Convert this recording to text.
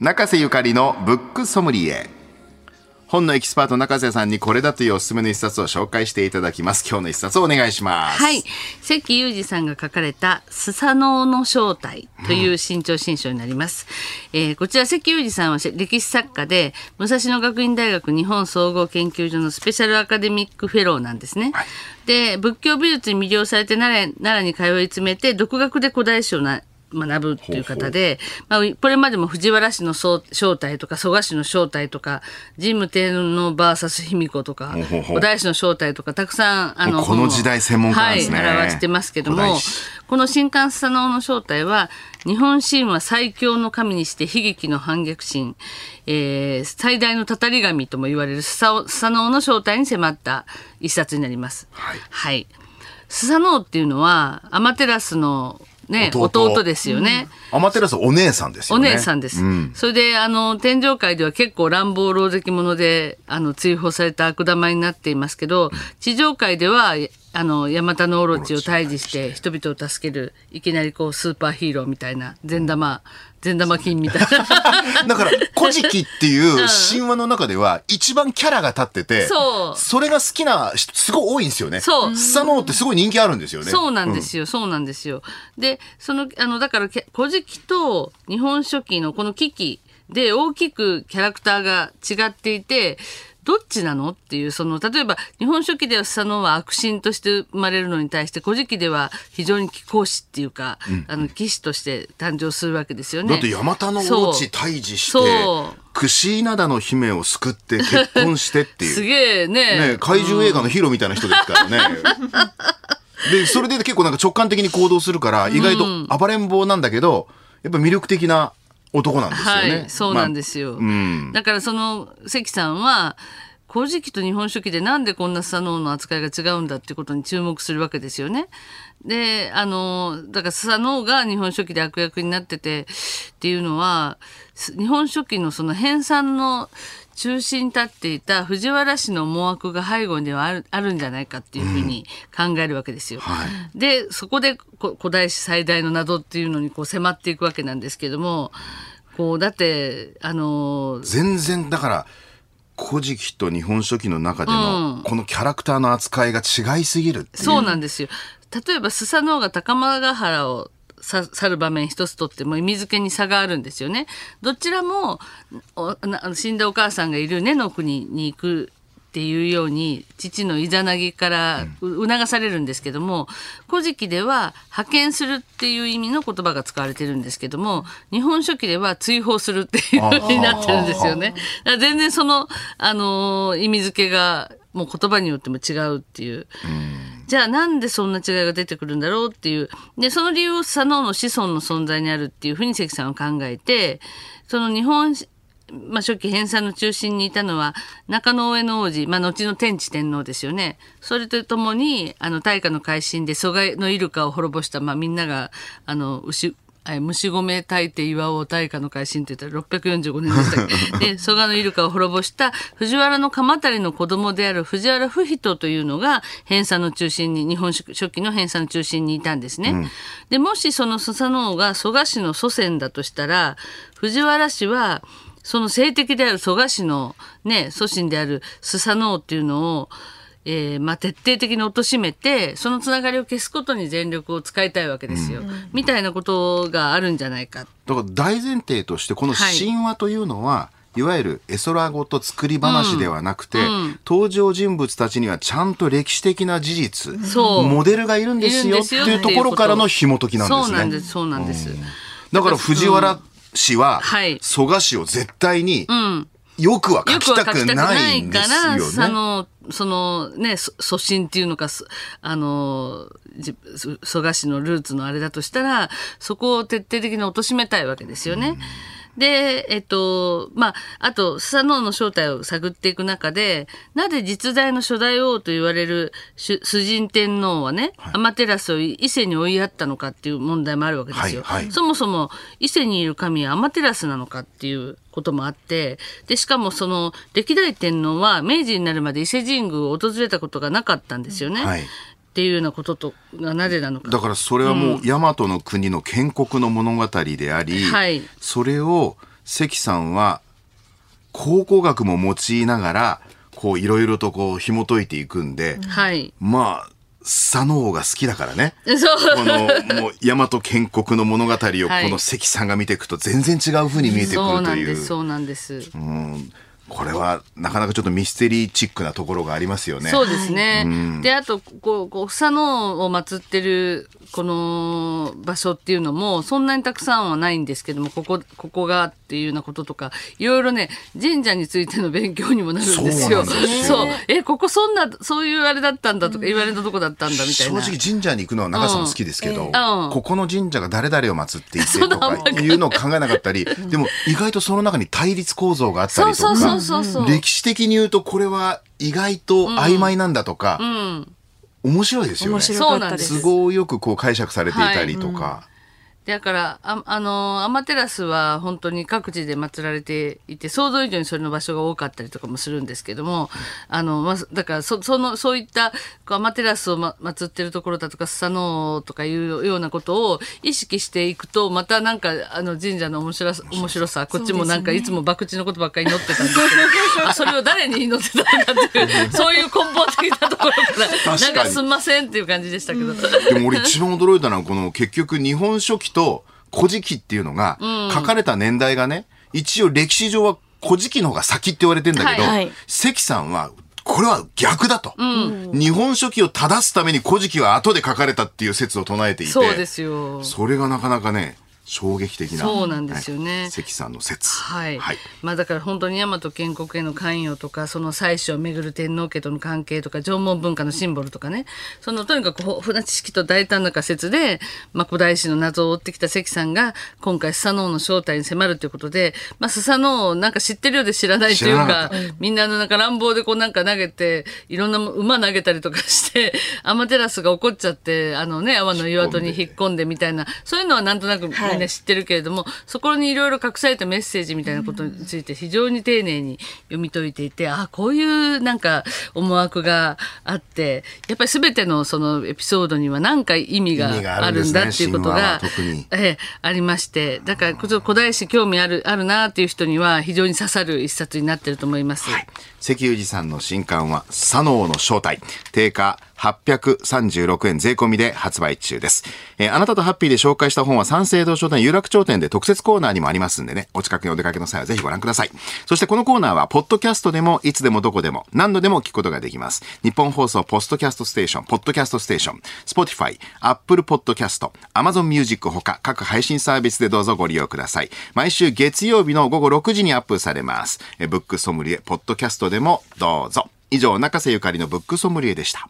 中瀬ゆかりのブックソムリエ。本のエキスパート中瀬さんにこれだというおすすめの一冊を紹介していただきます。今日の一冊をお願いします。はい。関裕二さんが書かれたスサノオの正体という新潮新書になります、えーこちら関裕二さんは歴史作家で武蔵野学院大学日本総合研究所のスペシャルアカデミックフェローなんですね、で仏教美術に魅了されて奈良奈良に通い詰めて独学で古代史をな学ぶっていう方で、まあ、これまでも藤原氏の正正体とか蘇我氏の正体とか神武天皇 VS 卑弥呼とか古代史の正体とかたくさんあのこの時代専門家ですね。はい、表してますけどもこの新刊スサノオの正体は日本神話最強の神にして悲劇の反逆神、えー最大のたたり神とも言われるスサオスサノオの正体に迫った一冊になります。はい。はい。スサノオっていうのはアマテラスのね弟ですよね。アマテラスお姉さんですね姉さんです。うんそれで、あの、天上界では結構乱暴狼藉者で、あの、追放された悪玉になっていますけど、地上界では、あの、ヤマタノオロチを退治して人々を助ける、いきなりこう、スーパーヒーローみたいな、善玉、善玉金みたいな。だから「古事記」っていう神話の中では一番キャラが立っててそう。れが好きな人すごい多いんですよね。そう。スサノオってすごい人気あるんですよね。そうなんですよ、そうなんですよ。で、その、あの、だから、け古事記と日本書紀のこの危機で大きくキャラクターが違っていて、どっちなのっていう、その、例えば、日本書紀ではスサノオは悪神として生まれるのに対して、古事記では非常に貴公子っていうか、あの、騎士として誕生するわけですよね。だってヤマタノオロチ退治してそうクシーナダの姫を救って結婚してっていうすげえね。ね、怪獣映画のヒーローみたいな人ですからね。で、それで結構なんか直感的に行動するから、意外と暴れん坊なんだけど、やっぱ魅力的な男なんですよね。はい、そうなんですよ。んだからその関さんは古事記と日本書紀でなんでこんなスサノオの扱いが違うんだっていうことに注目するわけですよね。であのだからスサノオが日本書紀で悪役になっててっていうのはす日本書紀のその編纂の中心に立っていた藤原氏の思惑が背後にはあるあるんじゃないかっていうふうに考えるわけですよ。でそこでこ古代史最大の謎っていうのにこう迫っていくわけなんですけどもこうだってあの全然、だから、古事記と日本書紀の中での、このキャラクターの扱いが違いすぎるっていう。そうなんですよ。例えばスサノオが高間ヶ原をさ去る場面一つとっても意味付けに差があるんですよね。どちらもおな死んだお母さんがいる根の国に行くっていうように父のイザナギからう促されるんですけども「古事記」では派遣するっていう意味の言葉が使われてるんですけども日本書紀では追放するっていうふうになってるんですよね。だから全然その、あのー意味付けがもう言葉によっても違うっていう。じゃあなんでそんな違いが出てくるんだろうっていう。で、その理由を佐野の子孫の存在にあるっていうふうに関さんは考えて、その日本、まあ、初期編纂の中心にいたのは中野上の王子、まあ、後の天智天皇ですよね。それとともに、あの、大化の改新で蘇我のイルカを滅ぼした、まあ、みんなが、あの、牛、え虫込大抵岩尾大化の改新って言ったら645年でしたっけ？で蘇我のイルカを滅ぼした藤原の鎌足の子供である藤原不人というのが編纂の中心に日本書紀の編纂の中心にいたんですね。でもしそのスサノオが蘇我氏の祖先だとしたら藤原氏はその性的である蘇我氏の、ね、祖神であるスサノオっていうのをえーまあ、徹底的に貶めてそのつながりを消すことに全力を使いたいわけですよ、みたいなことがあるんじゃないか。だから大前提としてこの神話というのは、い、わゆる絵空語と作り話ではなくて、登場人物たちにはちゃんと歴史的な事実、そう。モデルがいるんですよっていうと。ころからの紐解きなんですね。そうなんですそうなんです。だから藤原氏ははい。蘇我氏を絶対にうんよくは書きたくないんでから、すよね。その、そのね、そ祖神っていうのか、あの、蘇我氏のルーツのあれだとしたら、そこを徹底的に貶めたいわけですよね。で、えっと、まあ、あと、スサノオの正体を探っていく中で、なぜ実在の初代王と言われる主主人天皇はね、アマテラスを伊勢に追いやったのかっていう問題もあるわけですよ。はいはいそもそも伊勢にいる神はアマテラスなのかっていうこともあってでしかもその歴代天皇は明治になるまで伊勢神宮を訪れたことがなかったんですよね。はいっていうようなこととがなぜなのか。だからそれはもう大和の国の建国の物語であり、はいそれを関さんは考古学も用いながらこういろいろとこう紐解いていくんで、はい。まあ佐野王が好きだからねそう。このもう大和建国の物語をこはいの関さんが見ていくと全然違う風に見えてくそうるというなんです。そうなんです。うんこれはなかなかちょっとミステリーチックなところがありますよね。そうですね。で、あと、こう、こう、房野を祀ってる、この場所っていうのも、そんなにたくさんはないんですけども、ここ、ここがっていうようなこととか、いろいろね、神社についての勉強にもなるんですよ。そう。え、ここそんな、そういうあれだったんだとか、言われたとこだったんだみたいな。正直神社に行くのは長さん好きですけど、うんここの神社が誰々を祀っていてとか いうのを考えなかったり、でも意外とその中に対立構造があったりとか。歴史的に言うとこれは意外と曖昧なんだとか、うん。面白いですよね。面白かったです。都合よくこう解釈されていたりとか。だからああのアマテラスは本当に各地で祀られていて想像以上にそれの場所が多かったりとかもするんですけどもあの、まあ、だからそそのそういったこうアマテラスを、ま、祀ってるところだとかスサノオとかいうようなことを意識していくとまたなんかあの神社の面白さ面白さこっちもなんかいつも博打のことばっかり祈ってたんですけど あそれを誰に祈ってたのかっていうそういう根本的なところからなんかすんませんっていう感じでしたけど。でも俺一番驚いたのはこの結局日本書紀と古事記っていうのが書かれた年代がね、一応歴史上は古事記の方が先って言われてんだけど、はい。はい。関さんはこれは逆だと、日本書紀を正すために古事記は後で書かれたっていう説を唱えていてそうですよ。それがなかなかね衝撃的なそうなんですよね。はい関さんの説。はい、はい。まあだから本当に大和建国への関与とかその祭祀をめぐる天皇家との関係とか縄文文化のシンボルとかね。そのとにかく豊富な知識と大胆な仮説で、まあ、古代史の謎を追ってきた関さんが今回スサノオの正体に迫るということで、まあ、スサノオをなんか知ってるようで知らないというかかみんなのなんか乱暴でこうなんか投げていろんな馬投げたりとかしてアマテラスが怒っちゃってあのね阿波の岩戸に引っ込んでみたいなそういうのはなんとなくみんな知ってるけれども、そこにいろいろ隠されたメッセージみたいなことについて非常に丁寧に読み解いていてあこういうなんか思惑があってやっぱり全てのそのエピソードには何か意味がああるんだっていうことが、特にええありましてだからちょっと古代史興味あるあるなっていう人には非常に刺さる一冊になってると思います。関裕二さんの新刊は、佐能の正体。定価836円税込みで発売中です。えーあなたとハッピーで紹介した本は三省堂書店有楽町店で特設コーナーにもありますんでね、お近くにお出かけの際はぜひご覧ください。そしてこのコーナーは、ポッドキャストでもいつでもどこでも何度でも聞くことができます。日本放送ポストキャストステーション、ポッドキャストステーション、Spotify、Apple Podcast、Amazon Music ほか各配信サービスでどうぞご利用ください。毎週月曜日の午後6時にアップされます。えブックソムリエ、ポッドキャストでもどうぞ。以上、中瀬ゆかりのブックソムリエでした。